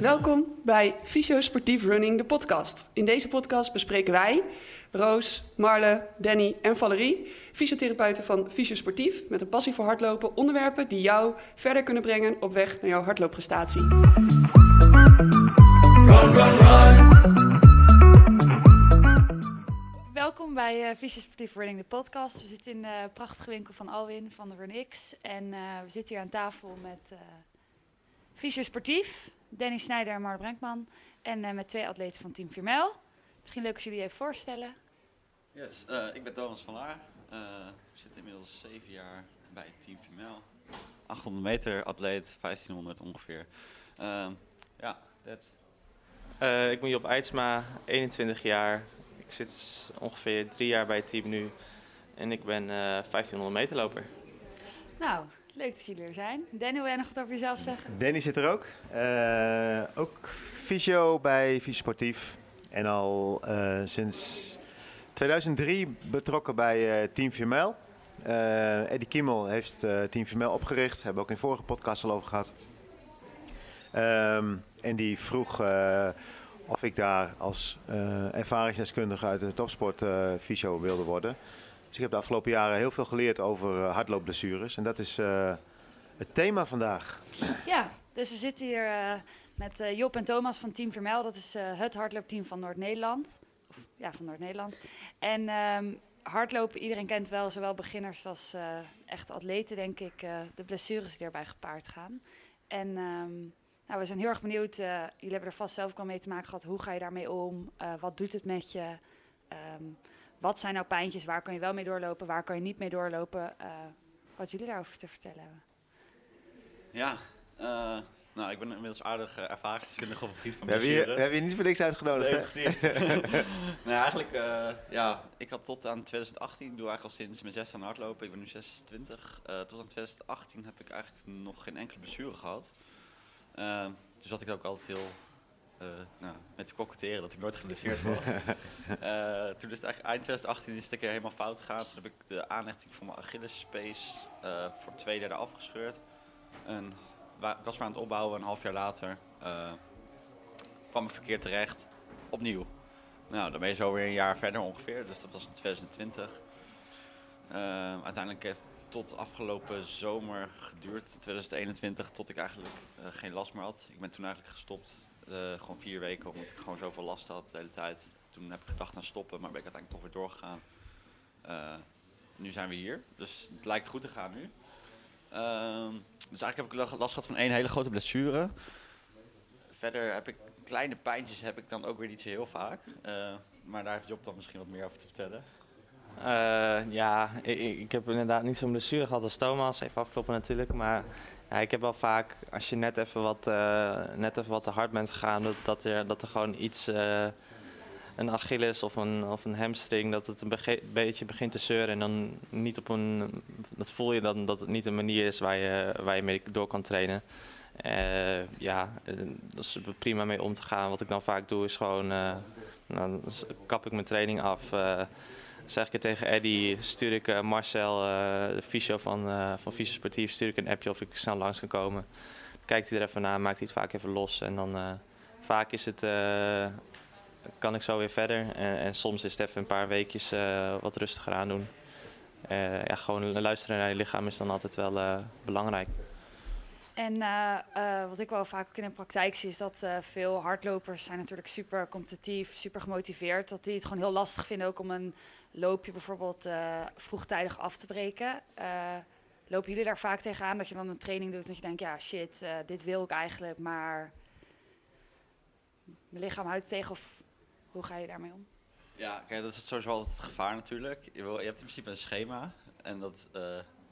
Welkom bij Fysio Sportief Running, de podcast. In deze podcast bespreken wij, Roos, Marle, Danny en Valerie, fysiotherapeuten van Fysio Sportief, met een passie voor hardlopen, onderwerpen die jou verder kunnen brengen op weg naar jouw hardloopprestatie. Welkom bij uh, Vicious Sportief Running, de podcast. We zitten in de prachtige winkel van Alwin van de RunX. En eh, we zitten hier aan tafel met uh, Sportief, Danny Snijder en Mark Brenkman. En eh, met twee atleten van Team Firmel. Misschien leuk als jullie even voorstellen. Yes, eh, ik ben Thomas van Laar. Eh, ik zit inmiddels zeven jaar bij Team Female. 800 meter atleet, 1500 ongeveer. Ehm, ja, dat. Eh, ik ben Job Eidsma, 21 jaar. Ik zit ongeveer drie jaar bij het team nu. En ik ben eh 1500 meter loper. Nou, leuk dat jullie er zijn. Danny, wil jij nog wat over jezelf zeggen? Danny zit er ook. Eh, ook fysio bij Fysiosportief. En al eh, sinds 2003 betrokken bij eh, Team Female. Eh Eddie Kimmel heeft eh, Team Female opgericht. Hebben we ook in vorige podcast al over gehad. Ehm, en die vroeg eh, of ik daar als eh, ervaringsdeskundige uit de topsport eh fysio wilde worden. Dus ik heb de afgelopen jaren heel veel geleerd over eh, hardloopblessures. En dat is het thema vandaag. Ja, dus we zitten hier met Job en Thomas van Team Vermel. Dat is het hardloopteam van Noord-Nederland. Ja, van Noord-Nederland. En ehm, hardlopen, iedereen kent wel, zowel beginners als echte atleten, denk ik, de blessures die erbij gepaard gaan. En ehm, nou, we zijn heel erg benieuwd. eh, jullie hebben er vast zelf ook wel mee te maken gehad. Hoe ga je daarmee om? Eh, wat doet het met je? Ehm, wat zijn nou pijntjes? Waar kan je wel mee doorlopen? Waar kan je niet mee doorlopen? Eh, wat jullie daarover te vertellen hebben. Ja, eh, nou, ik ben inmiddels aardig uh, ervaringsdeskundige op het gebied van We hebben, je, we blessures. hebben je niet voor niks uitgenodigd. Nee, hè? precies. nee, eigenlijk, eh, ja, ik had tot aan 2018, ik doe eigenlijk al sinds mijn zes aan hardlopen, ik ben nu 26. eh, tot aan 2018 heb ik eigenlijk nog geen enkele blessure gehad. Eh, dus had ik ook altijd heel, eh, nou, met te koketteren dat ik nooit geblesseerd was. Eh, toen is het eigenlijk eind 2018 is het een keer helemaal fout gegaan. Toen heb ik de aanhechting van mijn Achillesspace eh voor twee derde afgescheurd. En ik was weer aan het opbouwen, een half jaar later kwam ik verkeerd terecht. Opnieuw. Nou, dan ben je zo weer een jaar verder ongeveer. Dus dat was in 2020. Eh, uiteindelijk tot afgelopen zomer geduurd, 2021, tot ik eigenlijk eh, geen last meer had. Ik ben toen eigenlijk gestopt, eh, gewoon vier weken, omdat ik gewoon zoveel last had de hele tijd. Toen heb ik gedacht aan stoppen, maar ben ik uiteindelijk toch weer doorgegaan. Eh, nu zijn we hier, dus het lijkt goed te gaan nu. Ehm, dus eigenlijk heb ik la- last gehad van één hele grote blessure. Verder heb ik kleine pijntjes heb ik dan ook weer niet zo heel vaak. Maar daar heeft Job dan misschien wat meer over te vertellen. Eh, ja, ik, heb inderdaad niet zo'n blessure gehad als Thomas. Even afkloppen natuurlijk. Maar ja, ik heb wel vaak, als je net even wat, eh, net even wat te hard bent gegaan, dat, dat, er, dat er gewoon iets, eh, een Achilles of een, of een hamstring, dat het een beetje begint te zeuren. En dan niet op een, dat voel je dan dat het niet een manier is waar je, waar je mee door kan trainen. Ja, dat is prima mee om te gaan. Wat ik dan vaak doe is gewoon, dan kap ik mijn training af. Zeg ik het tegen Eddy, stuur ik eh, Marcel, eh, de fysio van, eh van Fysio Sportief, stuur ik een appje of ik snel langs kan komen. Kijkt hij er even naar, maakt hij het vaak even los. En dan vaak is het, kan ik zo weer verder. En, en soms is het even een paar weekjes wat rustiger aan doen. Ja, gewoon luisteren naar je lichaam is dan altijd wel belangrijk. En eh, eh, wat ik wel vaak ook in de praktijk zie, is dat eh, veel hardlopers zijn natuurlijk super competitief, super gemotiveerd. Dat die het gewoon heel lastig vinden ook om een loopje bijvoorbeeld vroegtijdig af te breken. Lopen jullie daar vaak tegenaan dat je dan een training doet en dat je denkt, ja shit, dit wil ik eigenlijk, maar mijn lichaam houdt het tegen of hoe ga je daarmee om? Ja, kijk, dat is sowieso altijd het gevaar natuurlijk. Je, wil, je hebt in principe een schema en dat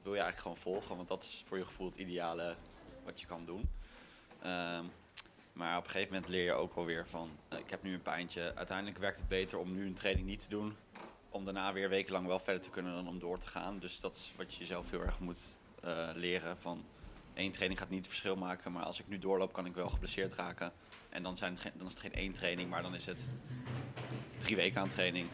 wil je eigenlijk gewoon volgen, want dat is voor je gevoel het ideale wat je kan doen. Ehm, maar op een gegeven moment leer je ook wel weer van, eh, ik heb nu een pijntje. Uiteindelijk werkt het beter om nu een training niet te doen, om daarna weer wekenlang wel verder te kunnen dan om door te gaan. Dus dat is wat je jezelf heel erg moet eh, leren van, één training gaat niet het verschil maken, maar als ik nu doorloop kan ik wel geblesseerd raken. En dan, zijn dan is het geen één training, maar dan is het drie weken aan training.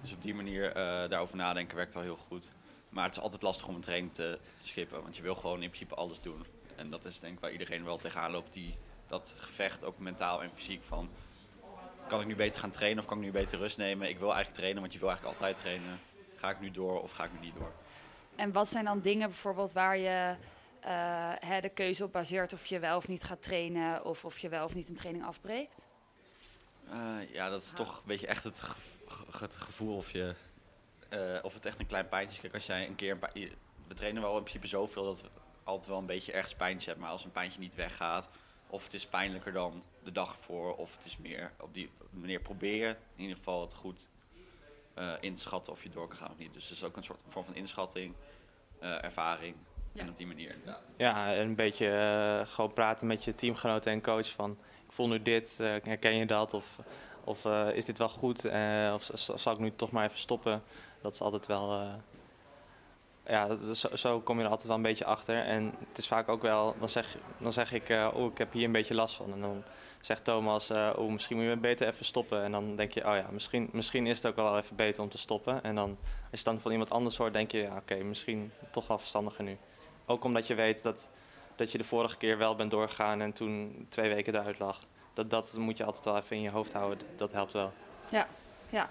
Dus op die manier eh, daarover nadenken werkt al heel goed. Maar het is altijd lastig om een training te schippen, want je wil gewoon in principe alles doen. En dat is denk ik waar iedereen wel tegenaan loopt, die, dat gevecht, ook mentaal en fysiek, van kan ik nu beter gaan trainen of kan ik nu beter rust nemen? Ik wil eigenlijk trainen, want je wil eigenlijk altijd trainen. Ga ik nu door of ga ik nu niet door? En wat zijn dan dingen bijvoorbeeld waar je eh, hè, de keuze op baseert of je wel of niet gaat trainen of of je wel of niet een training afbreekt? Eh, ja, dat is toch een beetje echt het, gev- ge- het gevoel of, je, eh, of het echt een klein pijntje is. Kijk, als jij een keer... Een paar- we trainen wel in principe zoveel dat we altijd wel een beetje ergens pijntje hebben. Maar als een pijntje niet weggaat, of het is pijnlijker dan de dag ervoor... of het is meer op die manier proberen in ieder geval het goed eh, in te schatten of je door kan gaan of niet. Dus het is ook een soort vorm van inschatting, eh, ervaring. En op die manier inderdaad. Ja, een beetje eh, gewoon praten met je teamgenoten en coach van ik voel nu dit, eh, herken je dat? Of, of eh, is dit wel goed? Eh, of zal ik nu toch maar even stoppen? Dat is altijd wel. Ja, zo, zo kom je er altijd wel een beetje achter. En het is vaak ook wel, dan zeg, dan zeg ik, eh, oh, ik heb hier een beetje last van. En dan zegt Thomas, eh, oh, misschien moet je beter even stoppen. En dan denk je, oh ja, misschien, misschien is het ook wel even beter om te stoppen. En dan, als je dan van iemand anders hoort, denk je, ja, oké, misschien toch wel verstandiger nu. Ook omdat je weet dat, dat je de vorige keer wel bent doorgegaan en toen twee weken eruit lag. Dat, dat moet je altijd wel even in je hoofd houden. Dat, dat helpt wel. Ja, ja.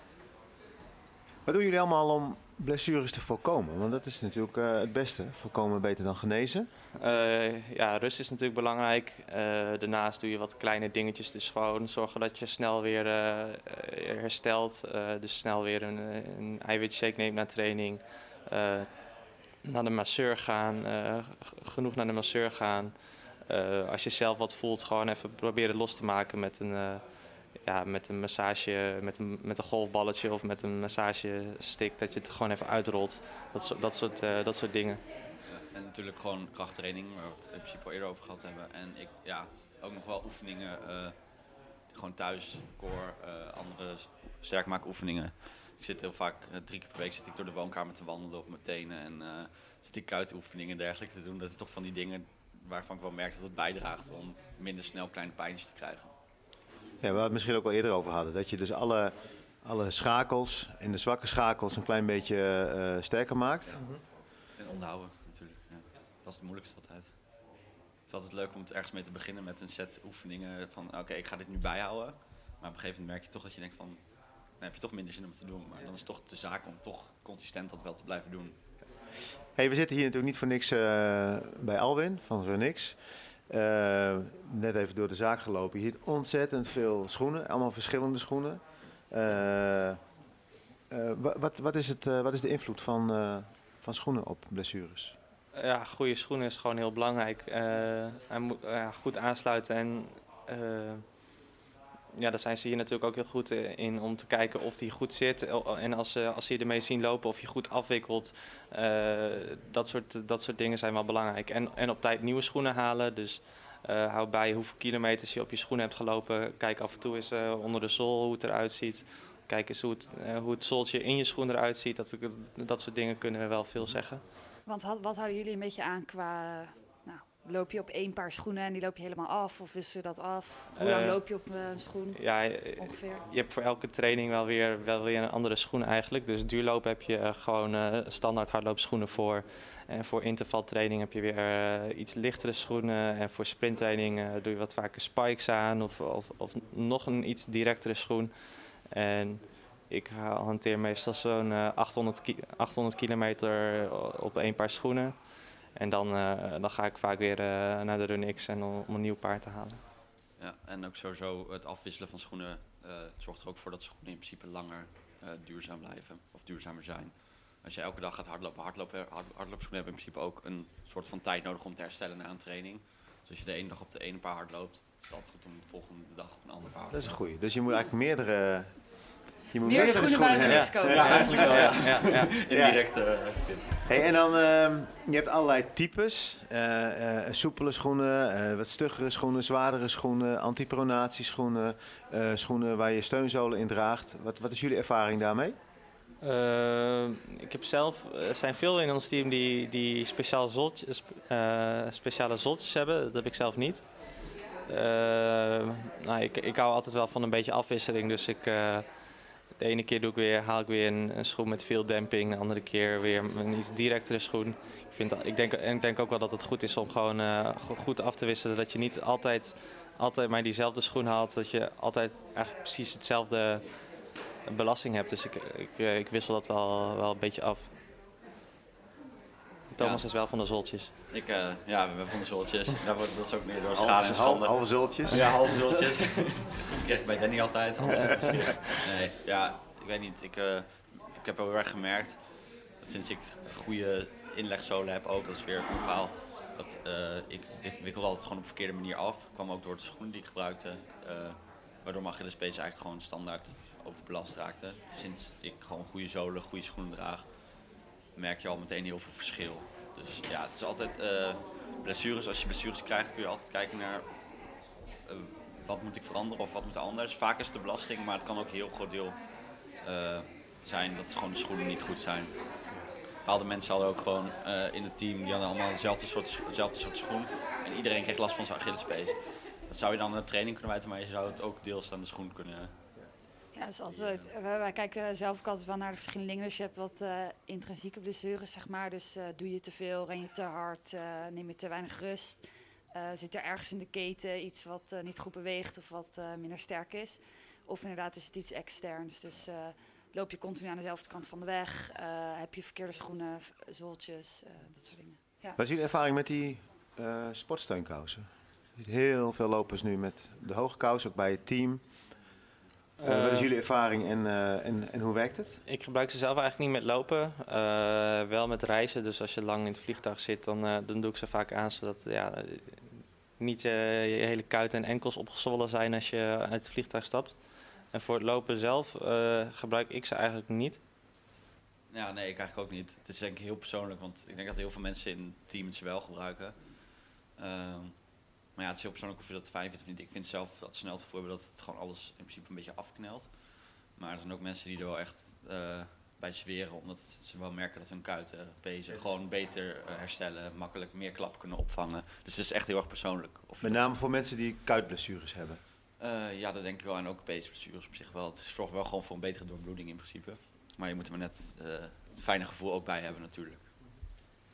Wat doen jullie allemaal om blessures te voorkomen? Want dat is natuurlijk eh, het beste. Voorkomen beter dan genezen. Eh, ja, rust is natuurlijk belangrijk. Eh, daarnaast doe je wat kleine dingetjes. Dus gewoon zorgen dat je snel weer herstelt. Dus snel weer een, een eiwitshake neemt na training. Naar de masseur gaan. genoeg naar de masseur gaan. Als je zelf wat voelt, gewoon even proberen los te maken met een, ja, met een massage, met een, met een golfballetje of met een massagestick. Dat je het gewoon even uitrolt. Dat, dat, soort, eh, dat soort dingen. En natuurlijk gewoon krachttraining, waar we het in principe al eerder over gehad hebben. En ik, ja, ook nog wel oefeningen, eh, gewoon thuis, core, eh, andere s- sterkmaakoefeningen. Ik zit heel vaak, drie keer per week zit ik door de woonkamer te wandelen op mijn tenen. En zit ik kuitoefeningen en dergelijke te doen. Dat is toch van die dingen waarvan ik wel merk dat het bijdraagt om minder snel kleine pijntjes te krijgen. Ja, waar we het misschien ook al eerder over hadden. Dat je dus alle, alle schakels en de zwakke schakels een klein beetje eh, sterker maakt. En onderhouden natuurlijk. Ja. Dat is het moeilijkste altijd. Het is altijd leuk om het ergens mee te beginnen met een set oefeningen van oké, ik ga dit nu bijhouden. Maar op een gegeven moment merk je toch dat je denkt van, dan heb je toch minder zin om het te doen. Maar dan is het toch de zaak om toch consistent dat wel te blijven doen. Hey, we zitten hier natuurlijk niet voor niks eh, bij Alwin van Runix. Eh, net even door de zaak gelopen. Je ziet ontzettend veel schoenen, allemaal verschillende schoenen. Eh, eh, wa- wat, wat, is het, wat is de invloed van, van schoenen op blessures? Ja, goede schoenen is gewoon heel belangrijk. Hij moet goed aansluiten en ja, daar zijn ze hier natuurlijk ook heel goed eh, in om te kijken of die goed zit. En als, ze als ze je ermee zien lopen of je goed afwikkelt. Eh, dat, soort, dat soort dingen zijn wel belangrijk. En, en op tijd nieuwe schoenen halen. Dus eh, hou bij hoeveel kilometers je op je schoenen hebt gelopen. Kijk af en toe eens eh, onder de zool hoe het eruit ziet. Kijk eens hoe het, eh, hoe het zooltje in je schoen eruit ziet. Dat, dat soort dingen kunnen wel veel zeggen. Want wat houden jullie een beetje aan qua... Loop je op één paar schoenen en die loop je helemaal af? Of wissel je dat af? Hoe lang Eh, loop je op eh, een schoen Ja, eh, ongeveer? je hebt voor elke training wel weer, wel weer een andere schoen eigenlijk. Dus duurloop heb je gewoon standaard hardloopschoenen voor. En voor intervaltraining heb je weer iets lichtere schoenen. En voor sprinttraining doe je wat vaker spikes aan of, of, of nog een iets directere schoen. En ik ha- hanteer meestal zo'n eh, 800, ki 800 kilometer op één paar schoenen. En dan, eh, dan ga ik vaak weer eh, naar de Run X en om, om een nieuw paard te halen. Ja, en ook sowieso het afwisselen van schoenen eh, zorgt er ook voor dat schoenen in principe langer eh, duurzaam blijven of duurzamer zijn. Als je elke dag gaat hardlopen, hardlopen hard, hardloopschoenen hebben in principe ook een soort van tijd nodig om te herstellen na een training. Dus als je de ene dag op de ene paar hard loopt, is het altijd goed om de volgende dag op een andere paar hard Dat is een goeie. Dus je moet eigenlijk meerdere, je moet Meer meerdere schoenen bij schoenen de hebben. kopen. Ja, eigenlijk wel. Ja, ja, ja. Indirect eh, tip. Hey, en dan, ehm, je hebt allerlei types. Eh, eh, soepele schoenen, eh, wat stuggere schoenen, zwaardere schoenen, antipronatieschoenen, eh schoenen waar je steunzolen in draagt. Wat, wat is jullie ervaring daarmee? Ik heb zelf, er zijn veel in ons team die, die speciaal zoltjes, eh, speciale zoltjes hebben. Dat heb ik zelf niet. Eh, nou, ik, ik hou altijd wel van een beetje afwisseling. Dus ik, eh, de ene keer doe ik weer, haal ik weer een, schoen met veel demping. De andere keer weer een iets directere schoen. Ik, vind, ik, denk, en ik denk ook wel dat het goed is om gewoon eh, go- goed af te wisselen. Dat je niet altijd, altijd maar diezelfde schoen haalt. Dat je altijd eigenlijk precies hetzelfde belasting hebt. Dus ik, ik, eh, ik wissel dat wel, wel een beetje af. Thomas Ja. is wel van de zoltjes. Ik, eh, ja, we hebben van de zultjes. Daar wordt, dat is ook meer door schade en halve, schande. halve zultjes. Ja, halve zultjes. dat krijg ik bij Danny altijd. halve zultjes. Nee, ja, ik weet niet. Ik, eh, ik heb wel heel erg gemerkt dat sinds ik goede inlegzolen heb ook, dat is weer een verhaal. Dat, eh, ik, ik wikkelde altijd gewoon op de verkeerde manier af. kwam ook door de schoenen die ik gebruikte. eh, waardoor mijn Achillespees eigenlijk gewoon standaard overbelast raakte. Sinds ik gewoon goede zolen, goede schoenen draag, merk je al meteen heel veel verschil. Dus ja, het is altijd eh, blessures. Als je blessures krijgt kun je altijd kijken naar eh, wat moet ik veranderen of wat moet anders. Vaak is het de belasting, maar het kan ook een heel groot deel eh, zijn dat gewoon de schoenen niet goed zijn. Bepaalde mensen hadden ook gewoon in het team, die hadden allemaal dezelfde soort, dezelfde soort schoen. En iedereen kreeg last van zijn Achillespees. Dat zou je dan aan de training kunnen wijten, maar je zou het ook deels aan de schoen kunnen... Ja, dat is altijd, wij, wij kijken zelf ook altijd wel naar de verschillende dingen. Dus je hebt wat eh, intrinsieke blessures, zeg maar. Dus eh, doe je te veel, ren je te hard, eh, neem je te weinig rust. Eh, zit er ergens in de keten iets wat eh, niet goed beweegt of wat eh, minder sterk is. Of inderdaad is het iets externs. Dus eh, loop je continu aan dezelfde kant van de weg. eh, heb je verkeerde schoenen, eh, dat soort dingen. Ja. Wat is jullie ervaring met die eh, sportsteunkousen? Je ziet heel veel lopers nu met de hoge kous, ook bij het team. Eh, wat is Eh, jullie ervaring en, eh, en, en hoe werkt het? Ik gebruik ze zelf eigenlijk niet met lopen, eh, wel met reizen. Dus als je lang in het vliegtuig zit, dan, eh, dan doe ik ze vaak aan, zodat ja, niet eh, je hele kuiten en enkels opgezwollen zijn als je uit het vliegtuig stapt. En voor het lopen zelf eh, gebruik ik ze eigenlijk niet. Ja, nee, ik eigenlijk ook niet. Het is denk ik heel persoonlijk, want ik denk dat heel veel mensen in het team het ze wel gebruiken. Ehm, maar ja, het is heel persoonlijk of je dat fijn vindt. Ik vind zelf dat snel te hebben dat het gewoon alles in principe een beetje afknelt. Maar er zijn ook mensen die er wel echt eh, bij zweren, omdat ze wel merken dat hun kuiten, pezen gewoon beter eh, herstellen, makkelijk meer klap kunnen opvangen. Dus het is echt heel erg persoonlijk. Of Met name voor mensen die kuitblessures hebben. eh, ja, dat denk ik wel. En ook peesblessures op zich wel. Het zorgt wel gewoon voor een betere doorbloeding in principe. Maar je moet er maar net eh, het fijne gevoel ook bij hebben natuurlijk.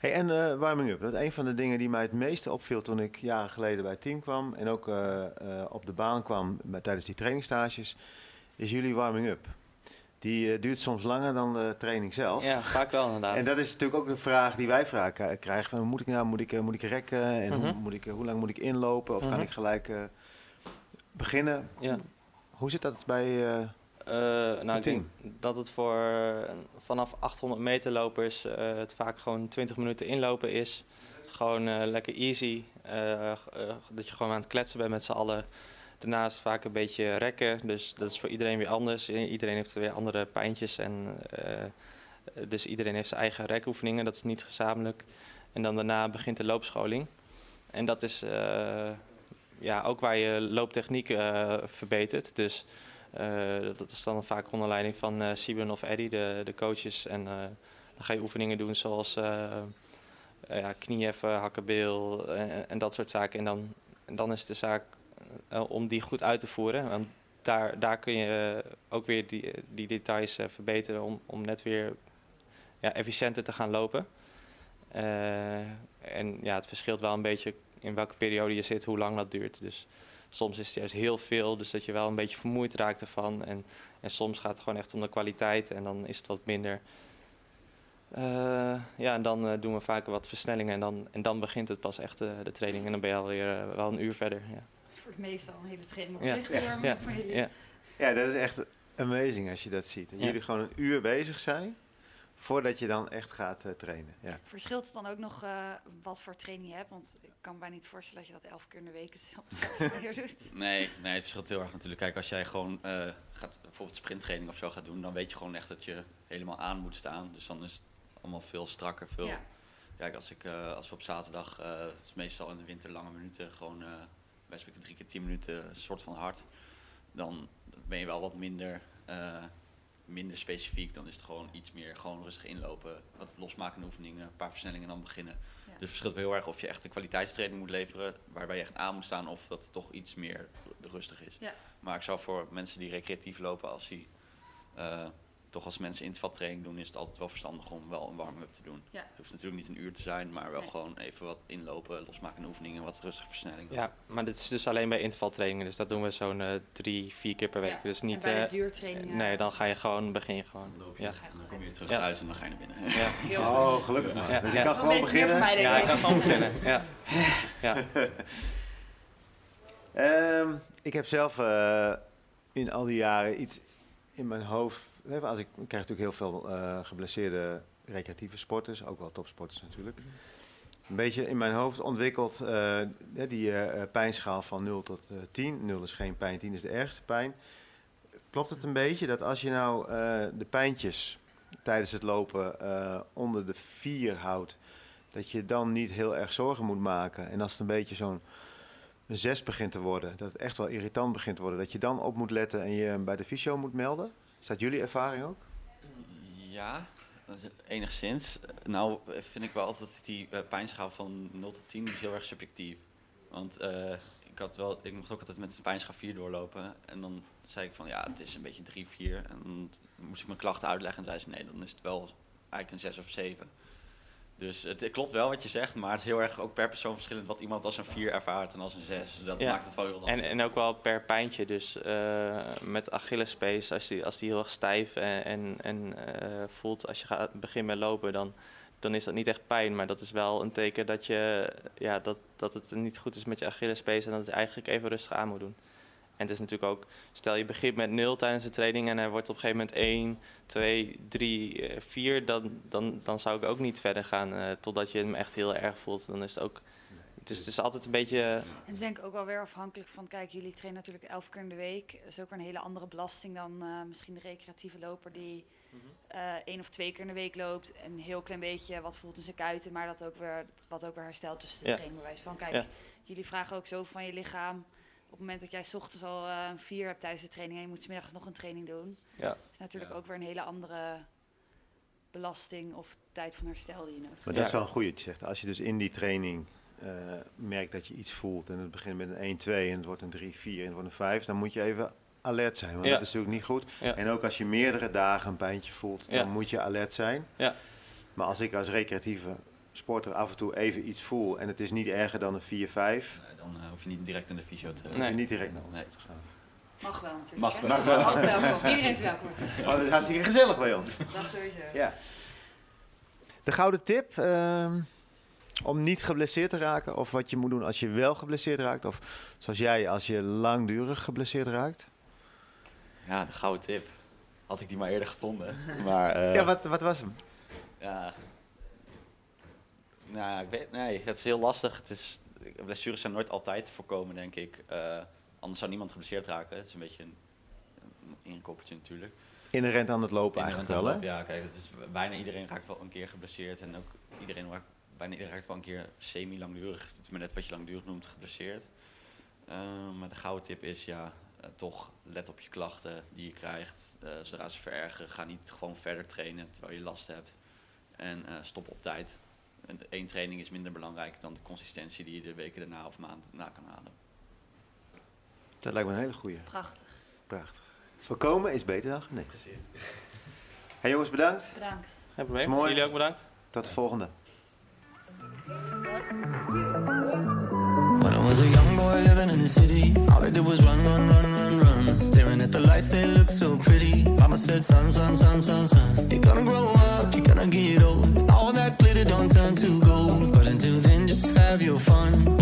Hey, en eh, warming up. Dat is een van de dingen die mij het meeste opviel toen ik jaren geleden bij het team kwam. En ook eh, eh, op de baan kwam met, tijdens die trainingstages. Is jullie warming up. Die duurt soms langer dan de training zelf. Ja, vaak wel inderdaad. En dat is natuurlijk ook een vraag die wij vraag k- krijgen. Van, moet ik nou, moet ik, moet ik rekken? En hoe, Mhm. moet ik, hoe lang moet ik inlopen? Of kan Mhm. ik gelijk beginnen? ja. Hoe zit dat bij... eh, nou, ik denk dat het voor eh, vanaf 800 meter lopers eh, het vaak gewoon 20 minuten inlopen is. Gewoon lekker easy. dat je gewoon aan het kletsen bent met z'n allen. Daarnaast vaak een beetje rekken. Dus dat is voor iedereen weer anders. Iedereen heeft weer andere pijntjes. En, dus iedereen heeft zijn eigen rekoefeningen. Dat is niet gezamenlijk. En dan daarna begint de loopscholing. En dat is ja, ook waar je looptechniek verbetert. Dus dat is dan vaak onder leiding van eh Sieben of Eddie, de, de coaches. En eh, dan ga je oefeningen doen zoals eh eh, ja, knieheffen, hakkenbeel en, en dat soort zaken. En dan, dan is de zaak eh, om die goed uit te voeren. Want daar, daar kun je ook weer die, die details eh, verbeteren om, om net weer ja, efficiënter te gaan lopen. Eh, en ja, het verschilt wel een beetje in welke periode je zit, hoe lang dat duurt. Dus soms is het juist heel veel, dus dat je wel een beetje vermoeid raakt ervan. En, en soms gaat het gewoon echt om de kwaliteit en dan is het wat minder. Eh, ja, en dan eh, doen we vaak wat versnellingen en dan, en dan begint het pas echt eh, de training. En dan ben je alweer wel een uur verder. Ja, Dat is voor het meeste al een hele training op Ja. zich. ja, jullie. ja. Ja, dat is echt amazing als je dat ziet. Dat Ja. jullie gewoon een uur bezig zijn voordat je dan echt gaat eh, trainen. Ja. Verschilt het dan ook nog eh, wat voor training je hebt? Want ik kan me bijna niet voorstellen dat je dat elf keer in de week weer doet. Nee, nee, het verschilt heel erg natuurlijk. Kijk, als jij gewoon eh, gaat, bijvoorbeeld sprinttraining of zo gaat doen, dan weet je gewoon echt dat je helemaal aan moet staan. Dus dan is het allemaal veel strakker. Veel... Ja. Kijk, als, ik, eh, als we op zaterdag, eh, het is meestal in de winter lange minuten, gewoon eh wij spreken drie keer tien minuten, een soort van hard. Dan ben je wel wat minder, eh, minder specifiek. Dan is het gewoon iets meer gewoon rustig inlopen, wat losmakende oefeningen, een paar versnellingen en dan beginnen. Ja. Dus het verschilt wel heel erg of je echt een kwaliteitstraining moet leveren, waarbij je echt aan moet staan, of dat het toch iets meer rustig is. Ja. Maar ik zou voor mensen die recreatief lopen, als die eh, toch als mensen intervaltraining doen, is het altijd wel verstandig om wel een warming-up te doen. Ja. Het hoeft natuurlijk niet een uur te zijn, maar wel Nee. gewoon even wat inlopen, losmaken oefeningen, wat rustige versnellingen. Ja, maar dit is dus alleen bij intervaltrainingen. Dus dat doen we zo'n eh, drie, vier keer per week. Ja, Dus en niet... bij de eh, duurtrainingen. nee, dan ga je gewoon, begin je gewoon. Dan loop je, Ja. dan kom je weer terug Ja. thuis en dan ga je naar binnen. Ja, Oh, gelukkig maar. Ja. Dus Ja. ik kan gewoon beginnen. mij, ja ik ik. kan gewoon beginnen. Ja. Ja. Ehm, ik heb zelf eh, in al die jaren iets in mijn hoofd. Hè, Als ik, krijg natuurlijk heel veel eh, geblesseerde recreatieve sporters, ook wel topsporters natuurlijk. Een beetje in mijn hoofd ontwikkeld eh, die eh, pijnschaal van 0 tot eh, 10. 0 is geen pijn, 10 is de ergste pijn. Klopt het een beetje dat als je nou de pijntjes tijdens het lopen onder de 4 houdt, dat je dan niet heel erg zorgen moet maken? En als het een beetje zo'n een 6 begint te worden, dat het echt wel irritant begint te worden, dat je dan op moet letten en je bij de fysio moet melden? Is jullie ervaring ook? Ja, enigszins. Nou vind ik wel altijd die eh, pijnschaal van 0 tot 10 die is heel erg subjectief. Want eh, ik, had wel, ik mocht ook altijd met een pijnschaal 4 doorlopen. En dan zei ik van ja, het is een beetje 3, 4. En dan moest ik mijn klachten uitleggen en zei ze nee, dan is het wel eigenlijk een 6 of 7. Dus het, het klopt wel wat je zegt, maar het is heel erg ook per persoon verschillend wat iemand als een 4 ervaart en als een 6. Dus dat Ja. maakt het wel heel lastig. En, en ook wel per pijntje. Dus eh, met Achillespees, als die, als die heel erg stijf en, en, en eh, voelt als je gaat, begint met lopen, dan, dan is dat niet echt pijn. Maar dat is wel een teken dat, je, ja, dat, dat het niet goed is met je Achillespees en dat je eigenlijk even rustig aan moet doen. En het is natuurlijk ook, stel je begint met 0 tijdens de training en er wordt op een gegeven moment 1, 2, 3, 4, dan, dan, dan zou ik ook niet verder gaan eh, totdat je hem echt heel erg voelt. Dan is het ook. Dus het is altijd een beetje. En het is denk ik ook wel weer afhankelijk van, kijk, jullie trainen natuurlijk elf keer in de week. Dat is ook weer een hele andere belasting dan eh, misschien de recreatieve loper die eh één of twee keer in de week loopt. En een heel klein beetje wat voelt in zijn kuiten, maar dat ook weer, dat wat ook weer herstelt tussen de Ja. training bewijs van. Kijk, Ja. jullie vragen ook zo van je lichaam. Op het moment dat jij 's ochtends al eh, een vier hebt tijdens de training en je moet 's middags nog een training doen, Ja. is natuurlijk Ja. ook weer een hele andere belasting of tijd van herstel die je nodig hebt. Maar dat is wel een goede zegt. Als je dus in die training eh, merkt dat je iets voelt en het begint met een 1, 2 en het wordt een 3, 4 en het wordt een 5, dan moet je even alert zijn. Want Ja. dat is natuurlijk niet goed. Ja. En ook als je meerdere dagen een pijntje voelt, dan Ja. moet je alert zijn. Ja. Maar als ik als recreatieve sporter af en toe even iets voel en het is niet erger dan een 4, 5, Nee, dan eh, hoef je niet direct in de fysio te Nee. niet direct naar ons Nee. te gaan. Mag wel natuurlijk. Mag wel. Mag wel. Altijd welkom. Iedereen is welkom. Oh, dat is hartstikke gezellig bij ons. Dat sowieso. Ja. De gouden tip ehm, om niet geblesseerd te raken, of wat je moet doen als je wel geblesseerd raakt, of zoals jij als je langdurig geblesseerd raakt. Ja, de gouden tip. Had ik die maar eerder gevonden. Maar, eh, Ja, wat, wat was hem? Ja. Nou, ik weet, nee, het is heel lastig. Het is, blessures zijn nooit altijd te voorkomen, denk ik. Eh, anders zou niemand geblesseerd raken. Het is een beetje een, een inkoppertje natuurlijk. Inherent aan het lopen Inherent eigenlijk wel, het hè? Ja, kijk, het is, bijna iedereen raakt wel een keer geblesseerd. En ook iedereen, raakt- bijna iedereen raakt wel een keer semi-langdurig. Het is maar net wat je langdurig noemt, geblesseerd. Eh, maar de gouden tip is, ja, eh, toch let op je klachten die je krijgt. Eh, zodra ze verergeren, ga niet gewoon verder trainen terwijl je last hebt. En stop op tijd. En één training is minder belangrijk dan de consistentie die je de weken daarna of maanden daarna kan halen. Dat lijkt me een hele goeie. Prachtig. Prachtig. Voorkomen is beter dan genezen. Hey jongens, bedankt. Bedankt. Geen probleem. Is mooi. Jullie ook bedankt. Tot de volgende. When I was a young boy living in the city, all I did was run, run, run, run, run. Staring at the lights, they look so pretty. Mama said, son, son, son, son, son. You're gonna grow up, you're gonna get old. Don't turn to gold. But until then, just have your fun.